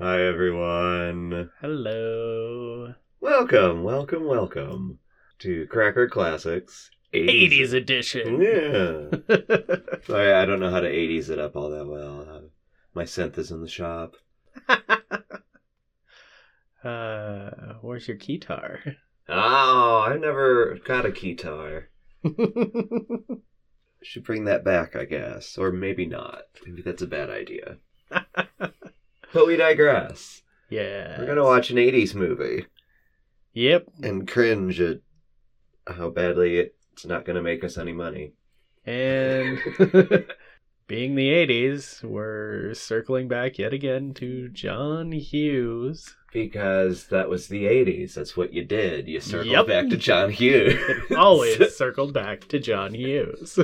Hi, everyone. Hello. Welcome, welcome, welcome to Cracker Classics 80s edition. Yeah. Sorry, I don't know how to 80s it up all that well. Uh, my synth is in the shop. uh, where's your guitar? Oh, I never got a guitar. Should bring that back, I guess. Or maybe not. Maybe that's a bad idea. But we digress. yeah. We're gonna watch an 80s movie Yep. and cringe at how badly it's not gonna make us any money. And being the 80s, we're circling back yet again to John Hughes. Because that was the 80s. That's what you did. You circled Yep. back to John Hughes. It always circled back to John Hughes.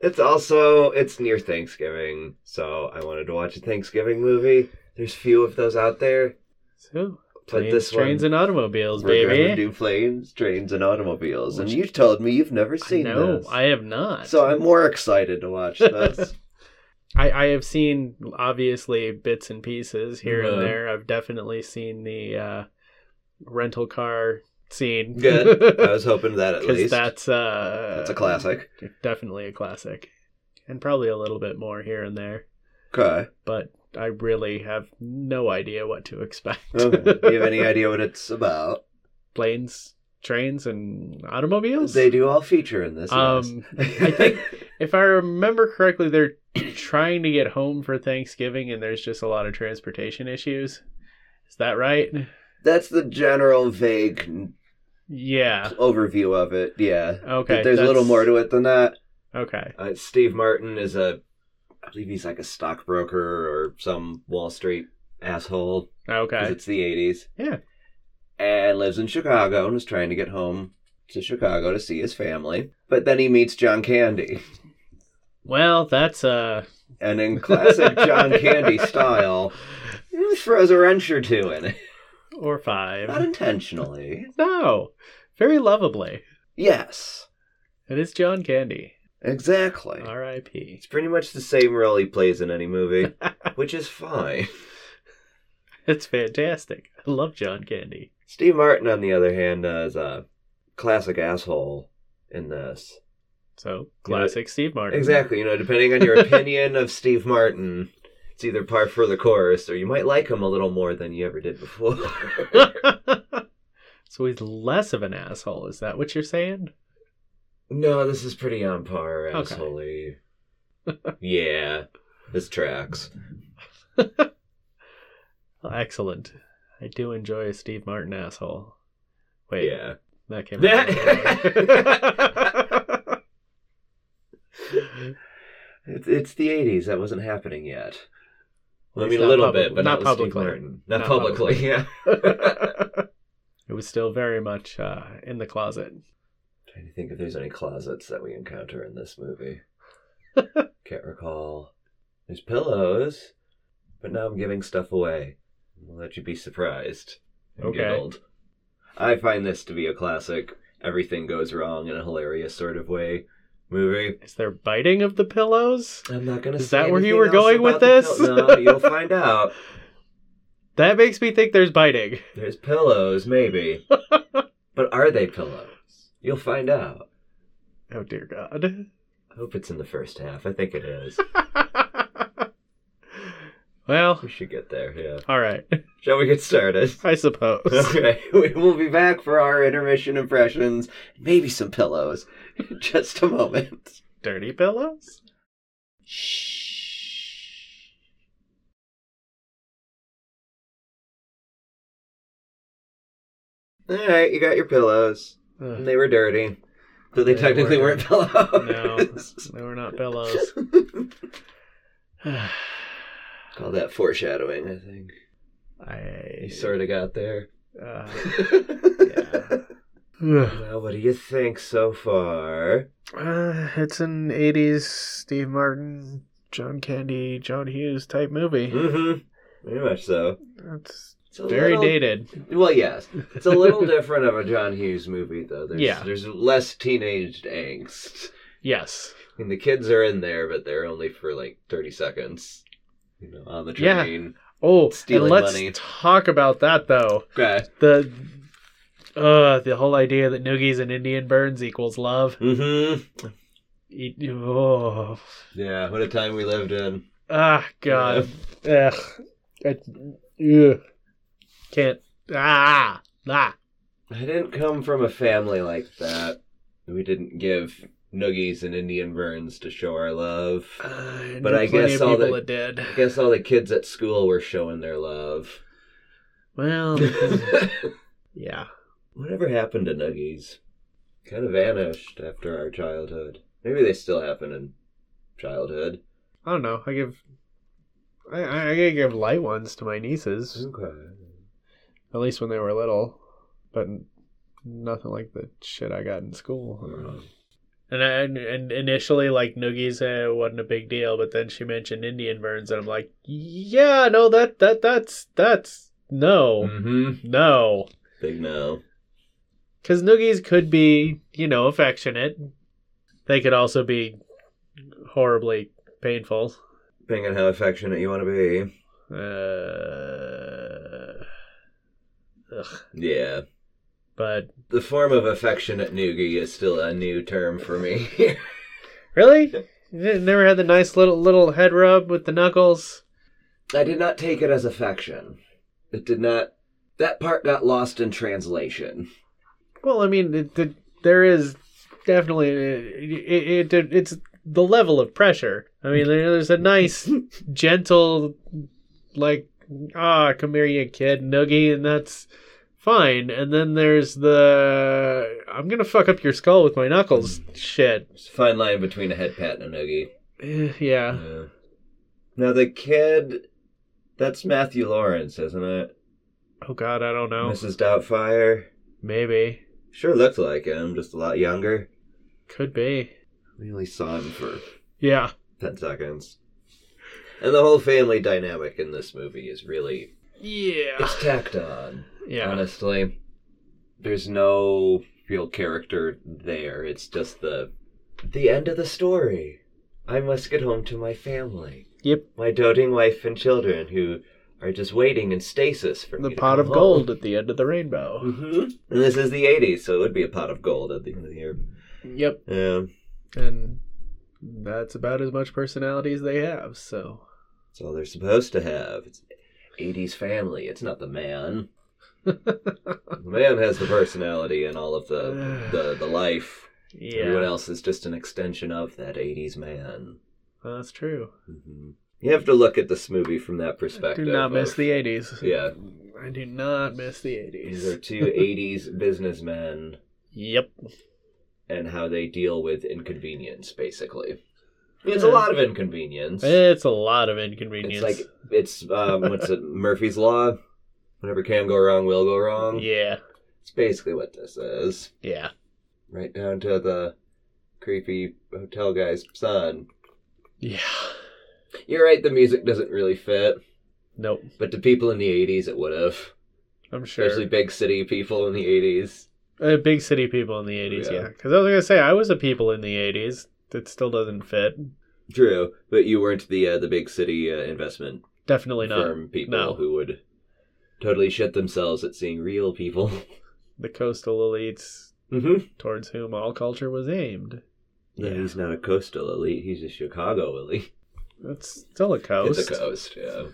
It's also it's near Thanksgiving, so I wanted to watch a Thanksgiving movie. There's few of those out there, So, but planes, this trains, one and automobiles, we're gonna baby. do planes, trains, and automobiles. And you told me you've never seen no, this, I have not. so I'm more excited to watch this. I, I have seen obviously bits and pieces here Uh-huh. and there. I've definitely seen the uh, rental car scene. Good. I was hoping that at least. that's uh, That's a classic. Definitely a classic, and probably a little bit more here and there. Okay. But I really have no idea what to expect. okay. Do you have any idea what it's about? Planes, trains, and automobiles. They do all feature in this. Um. I think if I remember correctly, they're trying to get home for Thanksgiving, and there's just a lot of transportation issues. Is that right? that's the general vague Yeah. overview of it. Yeah. Okay. But there's a little more to it than that. Okay. Uh, Steve Martin is a, I believe he's like a stockbroker or some Wall Street asshole. Okay. It's the 80s. Yeah. And lives in Chicago and is trying to get home to Chicago to see his family. But then he meets John Candy. Well, that's uh. And in classic John Candy style, he throws a wrench or two in it. Or Not five. intentionally. No. Very lovably. Yes. It is John Candy. Exactly. R.I.P. It's pretty much the same role he plays in any movie, which is fine. It's fantastic. I love John Candy. Steve Martin, on the other hand, uh, is a classic asshole in this. So classic Steve Martin. Exactly. You know, depending on your opinion of Steve Martin, it's either par for the course, or you might like him a little more than you ever did before. so he's less of an asshole. Is that what you're saying? No, this is pretty on par, Okay. yeah, this tracks. Excellent. I do enjoy a Steve Martin asshole. Wait, Yeah. that came out. It's, it's the 80s. That wasn't happening yet. Well, I At mean, a not little public- bit, but not not, with Steve publicly. Martin. Not, Not publicly, yeah. it was still very much uh, in the closet. Trying to think if there's any closets that we encounter in this movie. Can't recall. There's pillows, but now I'm giving stuff away. I'll let you be surprised. and Okay. giggled. I find this to be a classic, everything goes wrong in a hilarious sort of way movie. Is there biting of the pillows? I'm not going to Is that where you were going with this? no, you'll find out. That makes me think there's biting. There's pillows, maybe. but are they pillows? You'll find out. Oh dear God. I hope it's in the first half. I think it is. well, we should get there, yeah. all right. Shall we get started? I suppose. Okay, we will be back for our intermission impressions. Maybe some pillows. in Just a moment. Dirty pillows? Shh. All right, you got your pillows. Ugh, they were dirty. But they They technically were weren't pillows. No. they were not pillows. Call that foreshadowing, I think. I. You sort of got there. Uh, yeah. Well, what do you think so far? Uh, it's an 80s Steve Martin, John Candy, John Hughes type movie. Mm-hmm. Very much so. It's It's very little- dated. Well, yes. It's a little different of a John Hughes movie, though. There's, Yeah. There's less teenaged angst. Yes. I mean, the kids are in there, but they're only for like 30 seconds. You know, on the train. Yeah. Oh, Stealing and let's money. talk about that though. Okay. The uh the whole idea that noogies and Indian burns equals love. Mm-hmm. Oh, Yeah, what a time we lived in. ah, God, ugh, I, ugh. Can't. Ah, ah. I didn't come from a family like that. We didn't give noogies and Indian burns to show our love. Uh, But I guess all the- that did. I guess all the kids at school were showing their love. Well, yeah. Whatever happened to noogies? Kind of vanished after our childhood. Maybe they still happen in childhood. I don't know. I give. I I, I give light ones to my nieces, Okay. At least when they were little, but nothing like the shit I got in school. And, I, and and initially, like noogies uh, wasn't a big deal, but then she mentioned Indian burns, and I'm like, yeah, no, that that that's that's no, Mm-hmm. no, Big no. because noogies could be, you know, affectionate. They could also be horribly painful. Depending on how affectionate you want to be. Uh, ugh. Yeah. But The form of affectionate noogie is still a new term for me. really, you never had the nice little little head rub with the knuckles. I did not take it as affection. It did not. That part got lost in translation. Well, I mean, it, it, there is definitely uh, it, it, it it's the level of pressure. I mean, there's a nice, gentle, like ah, come here, you kid, noogie, and that's fine. And then there's the I'm gonna fuck up your skull with my knuckles. Shit. There's a fine line between a head pat and a noogie. Eh, yeah. Yeah. Now the kid, that's Matthew Lawrence, isn't it? Oh God, I don't know. Mrs. Doubtfire. Maybe. Sure looked like him, just a lot younger. Could be. We only saw him for Yeah. ten seconds. And the whole family dynamic in this movie is really Yeah. it's tacked on. Yeah. Honestly, there's no real character there. It's just the the end of the story. I must get home to my family, Yep. my doting wife and children, who are just waiting in stasis for The pot of gold at the end of the rainbow. hmm And this is the '80s, so it would be a pot of gold at the end of the year. Yep. Yeah, And that's about as much personality as they have, so. That's all they're supposed to have. It's '80s family. It's not the man. The man has the personality and all of the the, the life. Everyone else is just an extension of that 80s man. That's true. hmm You have to look at this movie from that perspective. I do not miss of- the 80s. Yeah. I do not miss the 80s. These are two 80s businessmen Yep. and how they deal with inconvenience, basically. It's a lot of inconvenience. It's a lot of inconvenience. It's like, it's, um, what's it, Murphy's Law? Whenever can go wrong, will go wrong. yeah. It's basically what this is. Yeah. Right down to the creepy hotel guy's son. Yeah. You're right, the music doesn't really fit. Nope. But to people in the 80s, it would have. I'm sure. Especially big city people in the 80s. Uh, big city people in the 80s, Yeah. yeah. Because I was going to say, I was a people in the 80s. That still doesn't fit. True, but you weren't the uh, the big city uh, investment Definitely not. firm people no. who would totally shit themselves at seeing real people. The coastal elites mm-hmm. towards whom all culture was aimed. Yeah. He's not a coastal elite, he's a Chicago elite. That's still a coast. It's a coast, yeah.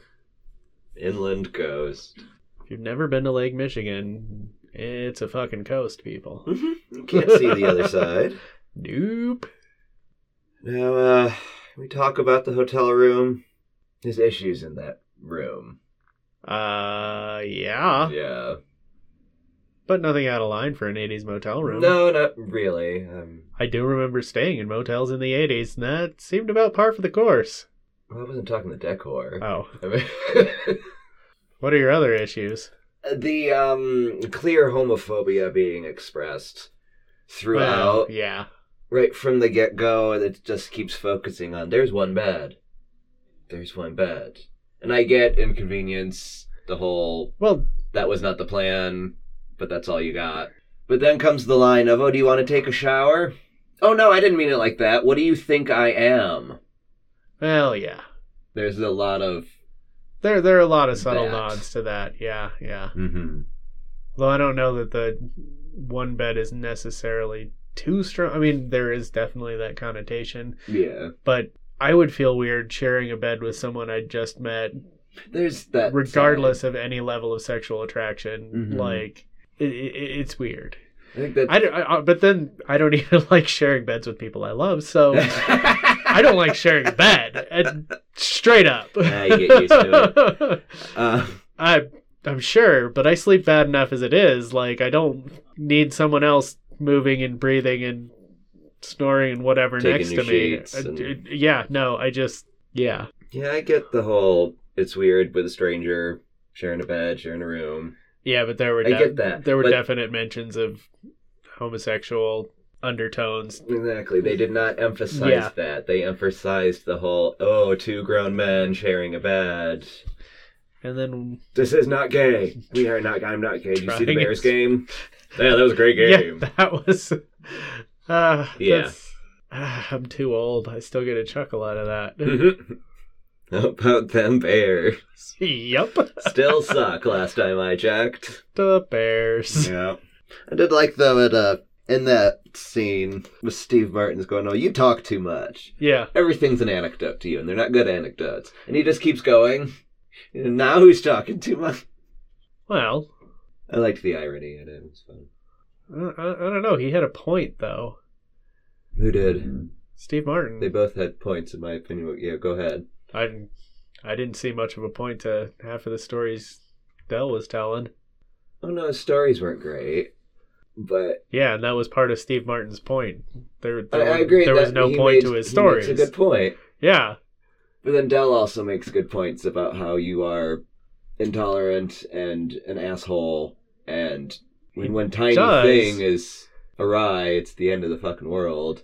Inland coast. If you've never been to Lake Michigan, it's a fucking coast, people. Mm-hmm. Can't see the other side. Nope. Now, uh, we talk about the hotel room. There's issues in that room. Uh, yeah. Yeah. But nothing out of line for an 80s motel room. No, not really. Um, I do remember staying in motels in the 80s, and that seemed about par for the course. well, I wasn't talking the decor. Oh. I mean, What are your other issues? the um, clear homophobia being expressed throughout, Well, yeah. Right from the get go, it just keeps focusing on there's one bed. There's one bed. And I get inconvenience, the whole Well, that was not the plan, but that's all you got. But then comes the line of, oh, do you want to take a shower? Oh, no, I didn't mean it like that. What do you think I am? well, yeah. There's a lot of there there are a lot of subtle That. nods to that. Yeah, yeah. Mm-hmm. Though I don't know that the one bed is necessarily too strong. I mean, there is definitely that connotation, Yeah. but I would feel weird sharing a bed with someone I just met, There's that. regardless of any level of sexual attraction. Mhm. Like, it, it, it's weird. I think. I, don't- I, I- but then I don't even like sharing beds with people I love, so I don't like sharing a bed. And straight up. I get used to it. Uh, I I'm sure, but I sleep bad enough as it is. Like I don't need someone else moving and breathing and snoring and whatever Taking next to me. And- Yeah, no, I just yeah. yeah, I get the whole. It's weird with a stranger sharing a bed, sharing a room. Yeah, but there were I get that, there were but- definite mentions of homosexual undertones. Exactly. They did not emphasize Yeah. that. They emphasized the whole, oh, two grown men sharing a bed. And then This is not gay. We are not. Gay I'm not gay. Did you see the Bears it. game? Yeah, that was a great game. yeah, that was uh Yeah. that's- ah, I'm too old. I still get a chuckle out of that. How about them Bears? yep. Still suck. Last time I checked. The Bears. Yeah. I did like though at uh in that scene with Steve Martin's going, "Oh, you talk too much. Yeah. Everything's an anecdote to you, and they're not good anecdotes." And he just keeps going. And now who's talking too much? Well, I liked the irony in it. It was fun. I, I, I don't know. He had a point though. Who did? Steve Martin. They both had points, in my opinion. Yeah, go ahead. I didn't. I didn't see much of a point to half of the stories Dell was telling. Oh no, his stories weren't great, but Yeah, and that was part of Steve Martin's point. There, there, I was- agree. there was no point made- to his stories. Makes a good point. Yeah, But then Dell also makes good points about how you are intolerant and an asshole, and when one tiny does. thing is awry, it's the end of the fucking world.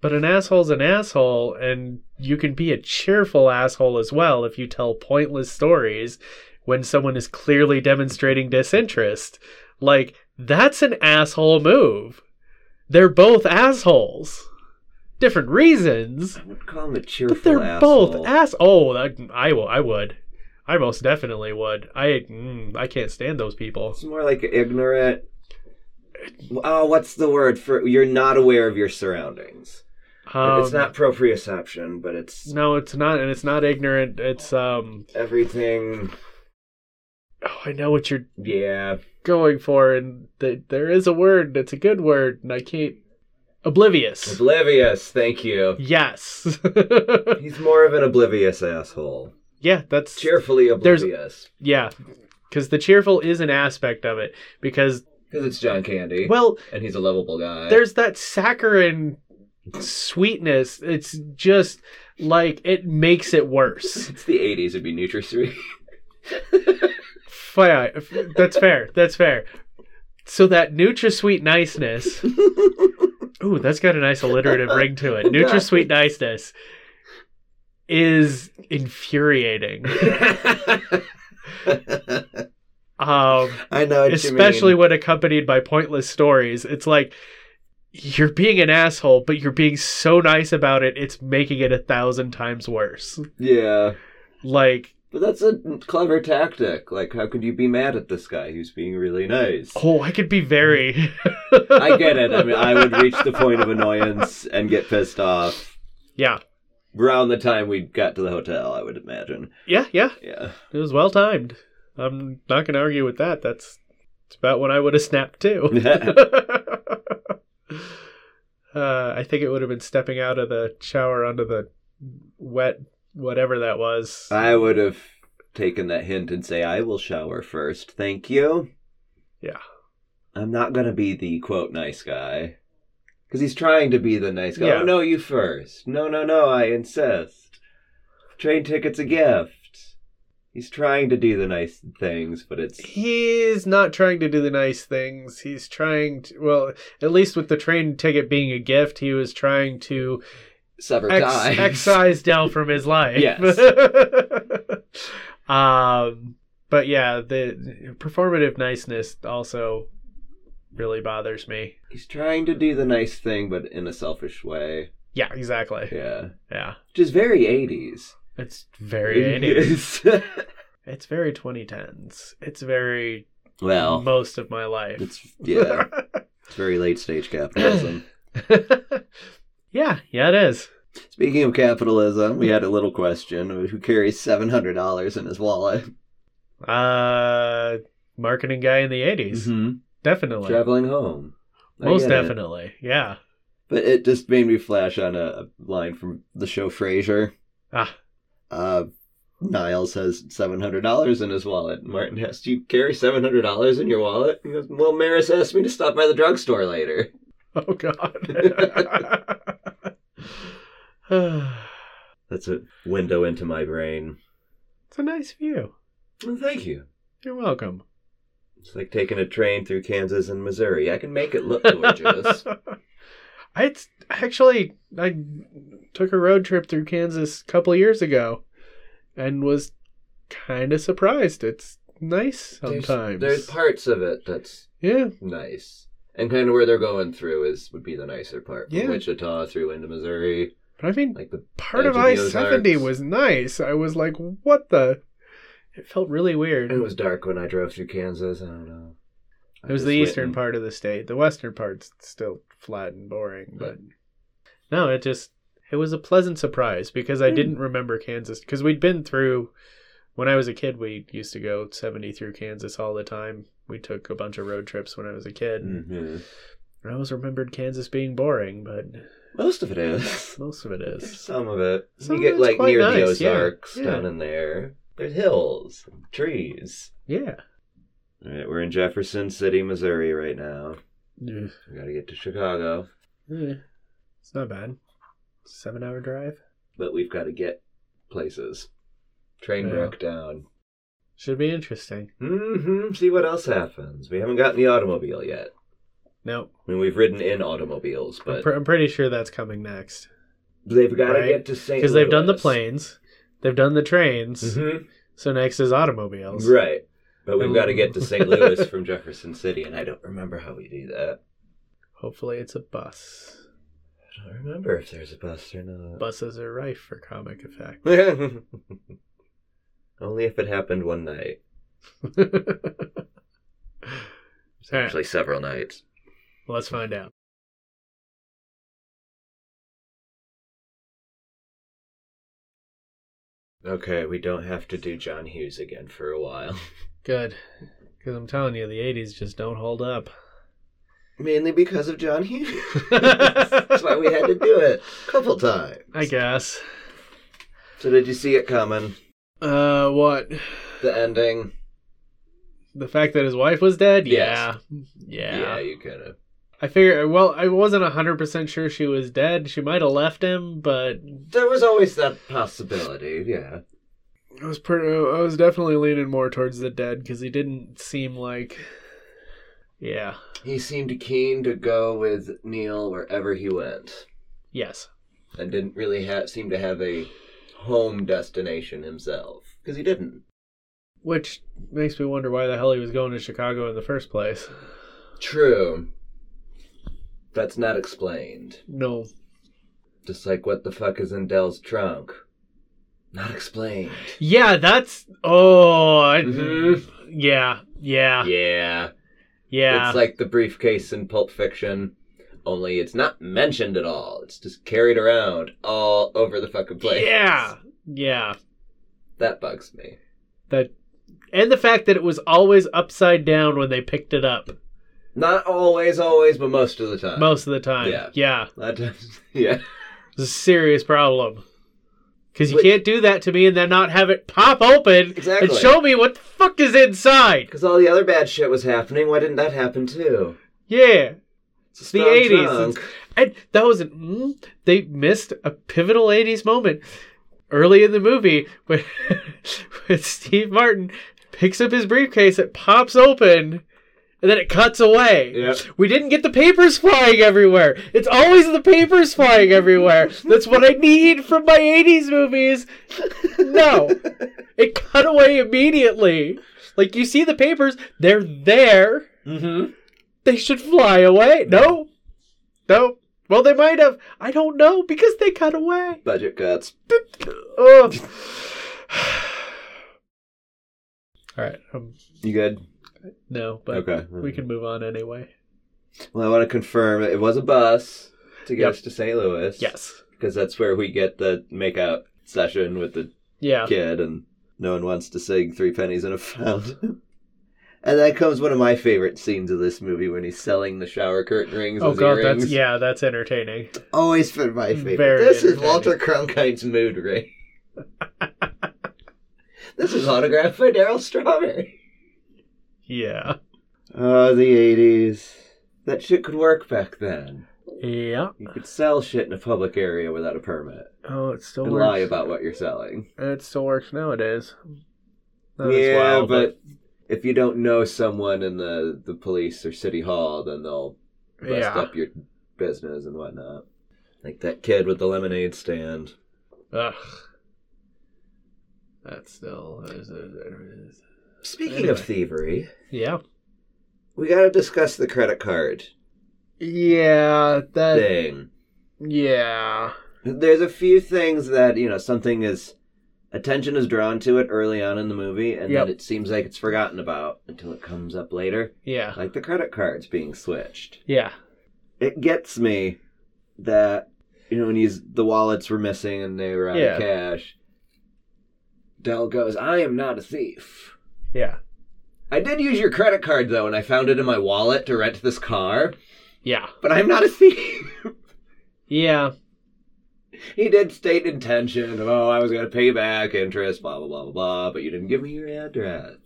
but an asshole's an asshole, and you can be a cheerful asshole as well if you tell pointless stories when someone is clearly demonstrating disinterest. Like that's an asshole move. They're both assholes. Different reasons. I would call him a cheerful But they're asshole. both ass. Oh, that, I will. I would. I most definitely would. I mm, I can't stand those people. It's more like ignorant. Oh, what's the word for? You're not aware of your surroundings. Um, it's not proprioception, but it's No, it's not, and it's not ignorant. It's um. everything. Oh, I know what you're Yeah, going for, and th- there is a word. It's a good word, and I can't. Oblivious. oblivious. Thank you. yes. He's more of an oblivious asshole. yeah, that's Cheerfully There's- oblivious. yeah. Because the cheerful is an aspect of it. Because Because it's John Candy. well, and he's a lovable guy. there's that saccharine sweetness. It's just like it makes it worse. It's the 80s, it'd be NutraSweet. Yeah, that's fair. That's fair. So that NutraSweet niceness. Ooh, that's got a nice alliterative ring to it. NutraSweet niceness is infuriating. Um, I know especially when accompanied by pointless stories. It's like you're being an asshole, but you're being so nice about it, it's making it a thousand times worse. Yeah. Like, But that's a clever tactic. Like, how could you be mad at this guy who's being really nice? oh, I could be very. I get it. I mean, I would reach the point of annoyance and get pissed off yeah, around the time we got to the hotel, I would imagine. yeah, yeah. Yeah. It was well timed. I'm not going to argue with that. That's it's about when I would have snapped too. uh, I think it would have been stepping out of the shower onto the wet whatever that was. I would have taken that hint and say, I will shower first. Thank you. yeah. I'm not going to be the quote nice guy. Because he's trying to be the nice guy. Oh, yeah. Oh, no, you first. No, no, no, I insist. Train ticket's a gift. He's trying to do the nice things, but it's. He's not trying to do the nice things. He's trying to, well, at least with the train ticket being a gift, he was trying to Sever ex- ties. excise Dell from his life. Yes. um, but yeah, the performative niceness also really bothers me. He's trying to do the nice thing, but in a selfish way. Yeah, exactly. Yeah. Yeah. Which is very 80s. It's very 80s. It's very 2010s. It's very well, most of my life. it's yeah, it's very late stage capitalism. Yeah, yeah, it is. Speaking of capitalism, we had a little question: Who carries seven hundred dollars in his wallet? Uh, marketing guy in the 80s. Mhm. Definitely. Traveling home. I Most get it. definitely. Yeah. But it just made me flash on a, a line from the show Frasier. Ah, Uh, Niles has seven hundred dollars in his wallet. Martin asks, "Do you carry seven hundred dollars in your wallet?" He goes, "Well, Maris asked me to stop by the drugstore later." oh god. That's a window into my brain. it's a nice view. Well, thank you. You're welcome. It's like taking a train through Kansas and Missouri. I can make it look gorgeous. I actually I took a road trip through Kansas a couple years ago and was kind of surprised. It's nice There's- sometimes. there's parts of it that's yeah, nice. And kind of where they're going through is would be the nicer part. From Yeah. Wichita through into Missouri. but I mean Like the part of I seventy was nice. I was like, what the? It felt really weird. it was dark when I drove through Kansas. I don't know. I It was the eastern and- part of the state. The western part's still flat and boring, but no, it just it was a pleasant surprise because I Hmm. didn't remember Kansas because we'd been through when I was a kid. We used to go seventy through Kansas all the time. We took a bunch of road trips when I was a kid. Mhm. I always remembered Kansas being boring, but Most of it is. most of it is. There's some of it. Some you get like near the nice, yeah. Ozarks Yeah. down in there. There's hills, and trees. Yeah. All right, we're in Jefferson City, Missouri right now. Eh, We gotta get to Chicago, It's not bad. Seven hour drive. but we've got to get places. Train Yeah. broke down. Should be interesting. Mm-hmm. See what else happens. We haven't gotten the automobile yet. No, I mean, we've ridden in automobiles, I'm, but pr- I'm pretty sure that's coming next they've got to Right. get to St. Louis. Because they've done the planes, they've done the trains. Mm-hmm. So next is automobiles. Right. But we've got to get to St. Louis from Jefferson City, and I don't remember how we do that. Hopefully, it's a bus. I don't remember if there's a bus or not. Buses are rife for comic effect. Only if it happened one night. Actually, several nights. let's find out. Okay, we don't have to do John Hughes again for a while. Good, because I'm telling you, the '80s just don't hold up. Mainly because of John Hughes. That's why we had to do it a couple times. I guess. So did you see it coming? Uh, what? The ending? The fact that his wife was dead? Yes. Yeah. Yeah. you could have. I figure. Well, I wasn't hundred percent sure she was dead. She might have left him, but There was always that possibility, yeah. I was pretty. I was definitely leaning more towards the dead because he didn't seem like. Yeah. He seemed keen to go with Neil wherever he went, Yes. and didn't really ha- seem to have a home destination himself. Because he didn't. Which makes me wonder why the hell he was going to Chicago in the first place. True. That's not explained. No. Just like what the fuck is in Dell's trunk. Not explained. Yeah, that's. Oh. I, Mhm. Yeah. Yeah. Yeah. Yeah. It's like the briefcase in Pulp Fiction, only it's not mentioned at all. It's just carried around all over the fucking place. Yeah. Yeah. That bugs me. That. And the fact that it was always upside down when they picked it up. Not always, always, but most of the time. Most of the time. Yeah. Yeah. That yeah. It's a serious problem. Because you Wait. can't do that to me and then not have it pop open Exactly. and show me what the fuck is inside. Because all the other bad shit was happening. Why didn't that happen too? Yeah. It's The 80s. And that was mm, they missed a pivotal 80s moment early in the movie when, when Steve Martin picks up his briefcase, it pops open, and then it cuts away. Yep. We didn't get the papers flying everywhere. It's always the papers flying everywhere. That's what I need from my 80s movies. No. It cut away immediately. Like you see the papers, they're there. Mm-hmm. They should fly away. No. No. Well, they might have. I don't know because they cut away. Budget cuts. Ugh. All right. Um, You good? no, but Okay. we can move on anyway. Well, I want to confirm it was a bus to get Yep. us to St. Louis. Yes. Because that's where we get the makeout session with the Yeah. kid, and no one wants to sing Three Pennies in a Fountain. and then comes one of my favorite scenes of this movie when he's selling the shower curtain rings. Oh god, that's yeah, that's entertaining. Always been my favorite. Very this is. Walter Cronkite's mood ring. this is autographed by Darryl Strawberry. Yeah. Oh, the 80s. That shit could work back then. Yeah. You could sell shit in a public area without a permit Oh, it still and works. lie about what you're selling. It still works nowadays. That yeah, wild, but if you don't know someone in the, the police or city hall, then they'll bust yeah. up your business and whatnot. Like that kid with the lemonade stand. Ugh. That still is. is- Speaking Anyway. of thievery, Yeah. we gotta discuss the credit card Yeah. That. thing. Yeah. There's a few things that, you know, something is attention is drawn to it early on in the movie and Yep. then it seems like it's forgotten about until it comes up later. Yeah. Like the credit cards being switched. Yeah. It gets me that you know when he's the wallets were missing and they were out Yeah. of cash. Dell goes, I am not a thief. Yeah. I did use your credit card though, and I found it in my wallet to rent this car, Yeah. but I'm not a thief. Yeah. He did state intention of, oh, I was going to pay back interest, blah, blah, blah, blah, blah, but you didn't give me your address.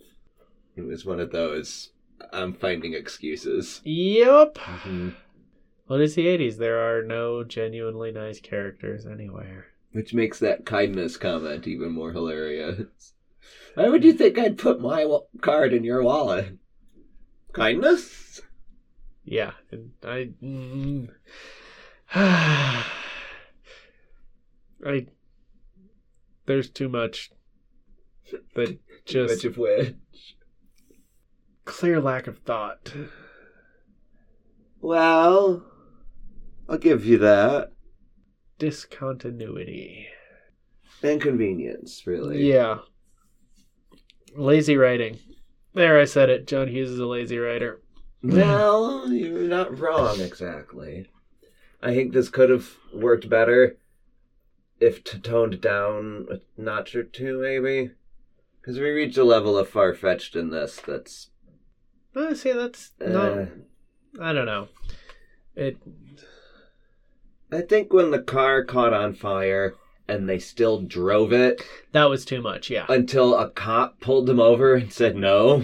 It was one of those, I'm finding excuses. Yep. Mm-hmm. Well, it's the 80s. There are no genuinely nice characters anywhere. Which makes that kindness comment even more hilarious. Why would you think I'd put my wa- card in your wallet? Kindness? Yeah. I. Mm, I. There's too much. That just. Much of which. clear lack of thought. Well, I'll give you that. Discontinuity. Inconvenience, really. Yeah. Lazy writing. There, I said it. John Hughes is a lazy writer. Well, you're not wrong exactly. I think this could have worked better if t- toned down a notch or two, maybe. Because we reach a level of far fetched in this that's. Uh, see, that's Uh, not. I don't know. It. I think when the car caught on fire and they still drove it That was too much. Yeah, until a cop pulled them over and said no.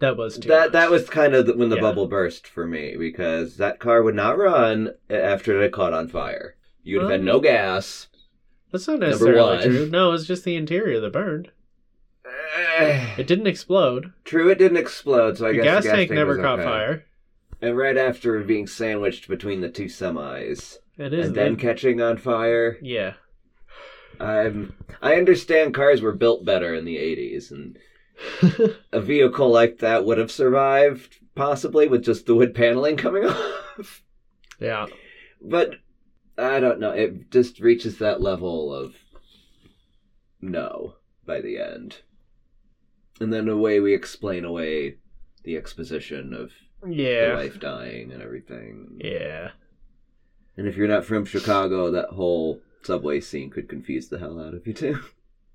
that was too. That much. that was kind of the, when the Yeah. bubble burst for me because that car would not run after it had caught on fire. You'd have had no oh. gas. That's not necessarily one. true. No, it was just the interior that burned. It didn't explode. True, it didn't explode, so I the guess gas, the gas tank never was caught okay. fire. And right after being sandwiched between the two semis It is. and then catching on fire, yeah. I'm I understand cars were built better in the 80s and a vehicle like that would have survived possibly with just the wood paneling coming off. yeah. But I don't know. It just reaches that level of no by the end. And then the way we explain away the exposition of the Yeah. life dying and everything. Yeah. And if you're not from Chicago, that whole subway scene could confuse the hell out of you too.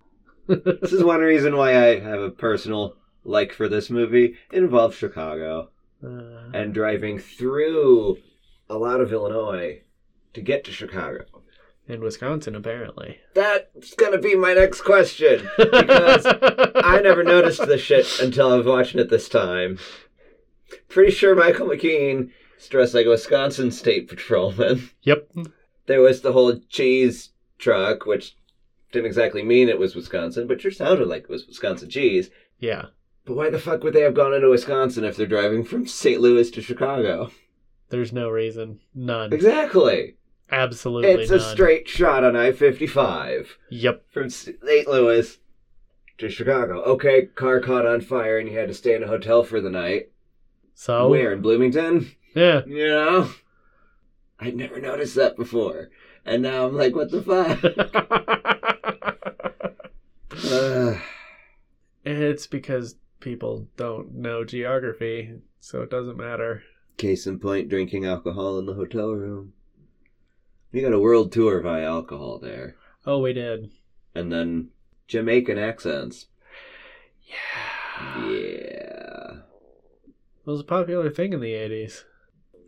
this is one reason why I have a personal like for this movie. It involves Chicago Uh, and driving through a lot of Illinois to get to Chicago. in Wisconsin, apparently. That's gonna be my next question. Because I never noticed this shit until I was watching it this time. Pretty sure Michael McKean is dressed like a Wisconsin State Patrolman. Yep. There was the whole cheese truck, which didn't exactly mean it was Wisconsin, but sure sounded like it was Wisconsin cheese. Yeah. But why the fuck would they have gone into Wisconsin if they're driving from St. Louis to Chicago? There's no reason. None. Exactly. Absolutely It's a straight shot on I 55 Yep. from St. Louis to Chicago. Okay, car caught on fire and you had to stay in a hotel for the night. So Where? In Bloomington? yeah. You know? I'd never noticed that before. And now I'm like, what the fuck? Ugh. Uh, it's because people don't know geography, so it doesn't matter. Case in point, drinking alcohol in the hotel room. We got a world tour via alcohol there. Oh, we did. And then Jamaican accents. Yeah. Yeah. It was a popular thing in the 80s.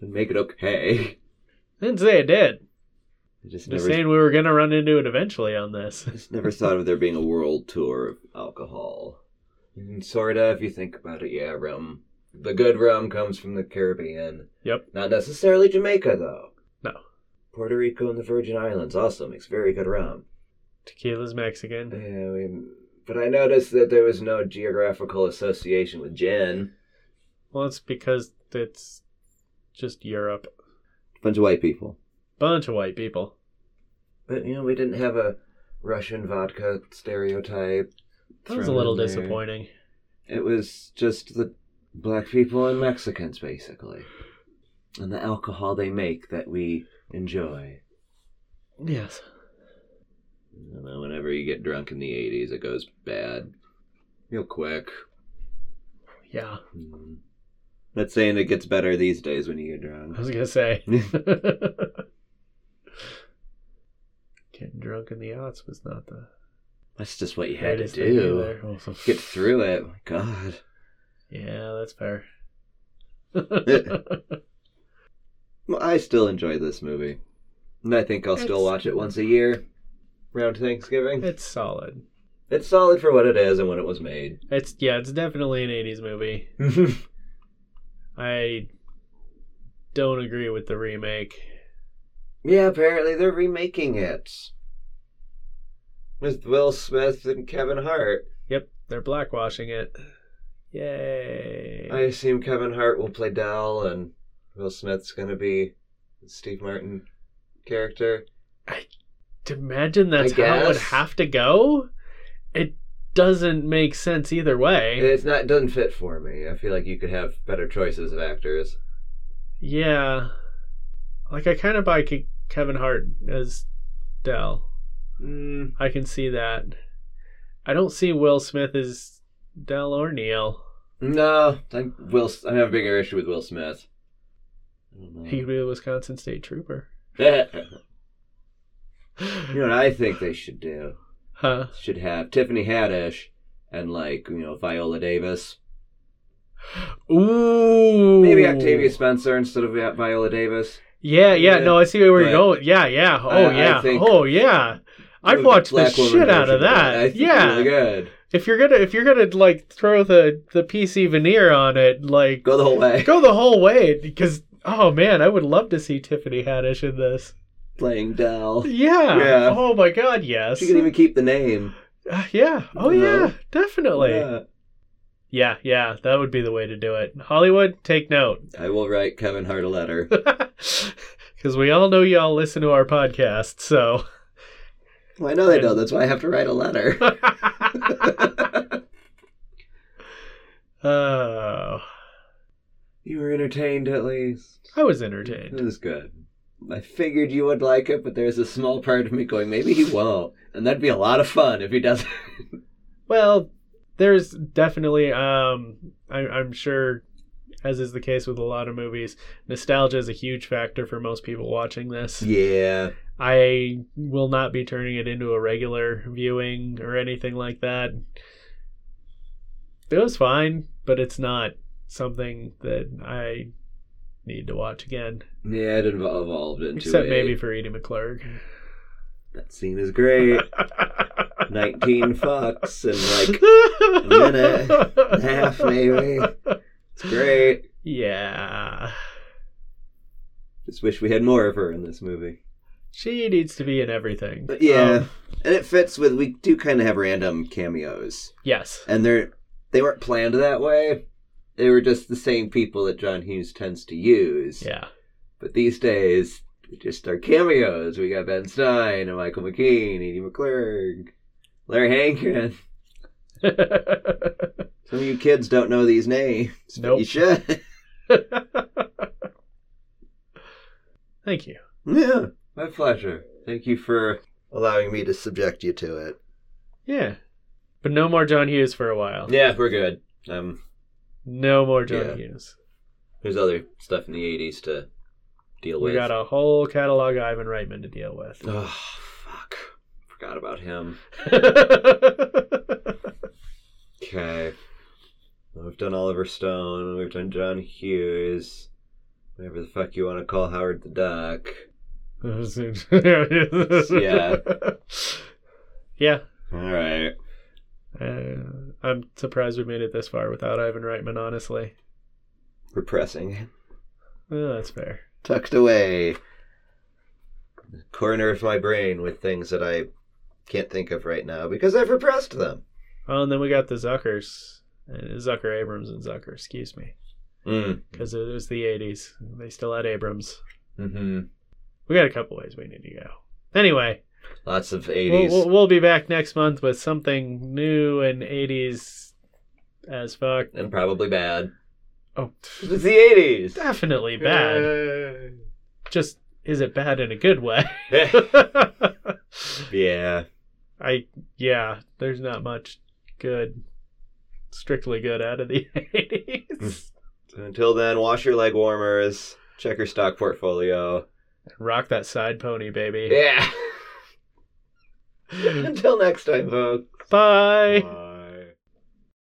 And make it okay. Didn't say it did. I just Just never, saying we were going to run into it eventually on this. just never thought of there being a world tour of alcohol. Mm, Sorta, if you think about it, yeah, rum. The good rum comes from the Caribbean. Yep. Not necessarily Jamaica, though. No. Puerto Rico and the Virgin Islands also makes very good rum. Tequila's Mexican. Yeah, we, but I noticed that there was no geographical association with gin. Well, it's because it's just Europe. Bunch of white people. Bunch of white people. But, you know, we didn't have a Russian vodka stereotype. That was a little disappointing. It was just the black people and Mexicans, basically. And the alcohol they make that we enjoy. Yes. You know, whenever you get drunk in the 80s, it goes bad. Real quick. Yeah. Mm. Not saying it gets better these days when you get drunk. I was to say. Getting drunk in the yachts was not the That's just what you had to do. Get through it. God. Yeah, that's fair. Well, I still enjoy this movie. And I think I'll still watch it once a year around Thanksgiving. it's solid. It's solid for what it is and when it was made. It's yeah, it's definitely an '80s movie. I don't agree with the remake. yeah, apparently they're remaking it. With Will Smith and Kevin Hart. Yep, they're blackwashing it. Yay! I assume Kevin Hart will play Dell and Will Smith's gonna be the Steve Martin character. I imagine that's I how it would have to go, it doesn't make sense either way. It's not it doesn't fit for me. I feel like you could have better choices of actors. yeah, like I kind of buy Kevin Hart as Dell. Mm, I can see that. I don't see Will Smith as Dell or Neil. no, I Will. I have a bigger issue with Will Smith. I. He'd be a Wisconsin State Trooper. you know what I think they should do? Huh? Should have Tiffany Haddish and like you know Viola Davis, Ooh. maybe Octavia Spencer instead of Viola Davis. Yeah, yeah. Yeah, No, I see where you're going. Yeah, yeah. Oh, I- I yeah. think oh, yeah. I'd watch the shit out of that. I think yeah. really good. If you're gonna, if you're gonna like throw the the PC veneer on it, like Go the whole way. go the whole way because oh man, I would love to see Tiffany Haddish in this. Playing Dell. Yeah. Yeah. Oh my god, yes. She can even keep the name. Uh, yeah. Oh You yeah, definitely. Yeah. Yeah, yeah, that would be the way to do it. Hollywood, take note. I will write Kevin Hart a letter. Because we all know y'all listen to our podcast, so. Well, I know they don't. That's why I have to write a letter. oh, you were entertained at least. I was entertained. It was good. I figured you would like it, but there's a small part of me going, maybe he won't. And that'd be a lot of fun if he doesn't. Well, there's definitely, um, I, I'm sure, as is the case with a lot of movies, nostalgia is a huge factor for most people watching this. yeah. I will not be turning it into a regular viewing or anything like that. It was fine, but it's not something that I need to watch again. Yeah, it evol- evolved into Except a- maybe for Edie McClurg. That scene is great. 19 fucks in like a minute and a half, maybe. It's great. Yeah. Just wish we had more of her in this movie. She needs to be in everything. But yeah. Um, And it fits with, we do kind of have random cameos. yes. And they're, they weren't planned that way. They were just the same people that John Hughes tends to use. Yeah. But these days, they just are cameos. We got Ben Stein and Michael McKean, Edie McClurg, Larry Hankin. Some of you kids don't know these names. Nope. You should. Thank you. Yeah, my pleasure. Thank you for allowing me to subject you to it. Yeah. But no more John Hughes for a while. Yeah, we're good. Um, No more John Yeah. Hughes. there's other stuff in the '80s to deal We with. We got a whole catalog of Ivan Reitman to deal with. Oh, fuck. Forgot about him. Okay. We've done Oliver Stone. We've done John Hughes. Whatever the fuck you want to call Howard the Duck. yeah. Yeah. All right. Uh, I'm surprised we made it this far without Ivan Reitman, honestly. Repressing. Oh, that's fair. Tucked away. Corner of my brain with things that I can't think of right now because I've repressed them. Oh, and then we got the Zuckers. Uh, Zucker Abrams and Zucker, excuse me. Mm. Because it was the 80s. They still had Abrams. hmm We got a couple ways we need to go. Anyway, Lots of 80s. we'll, we'll be back next month with something new and 80s as fuck. and probably bad. Oh, It's the 80s. definitely bad. Just, is it bad in a good way? yeah. I, yeah, there's not much good, strictly good out of the 80s. Until then, wash your leg warmers. Check your stock portfolio. Rock that side pony, baby. Yeah. Until next time, folks. Bye. Bye.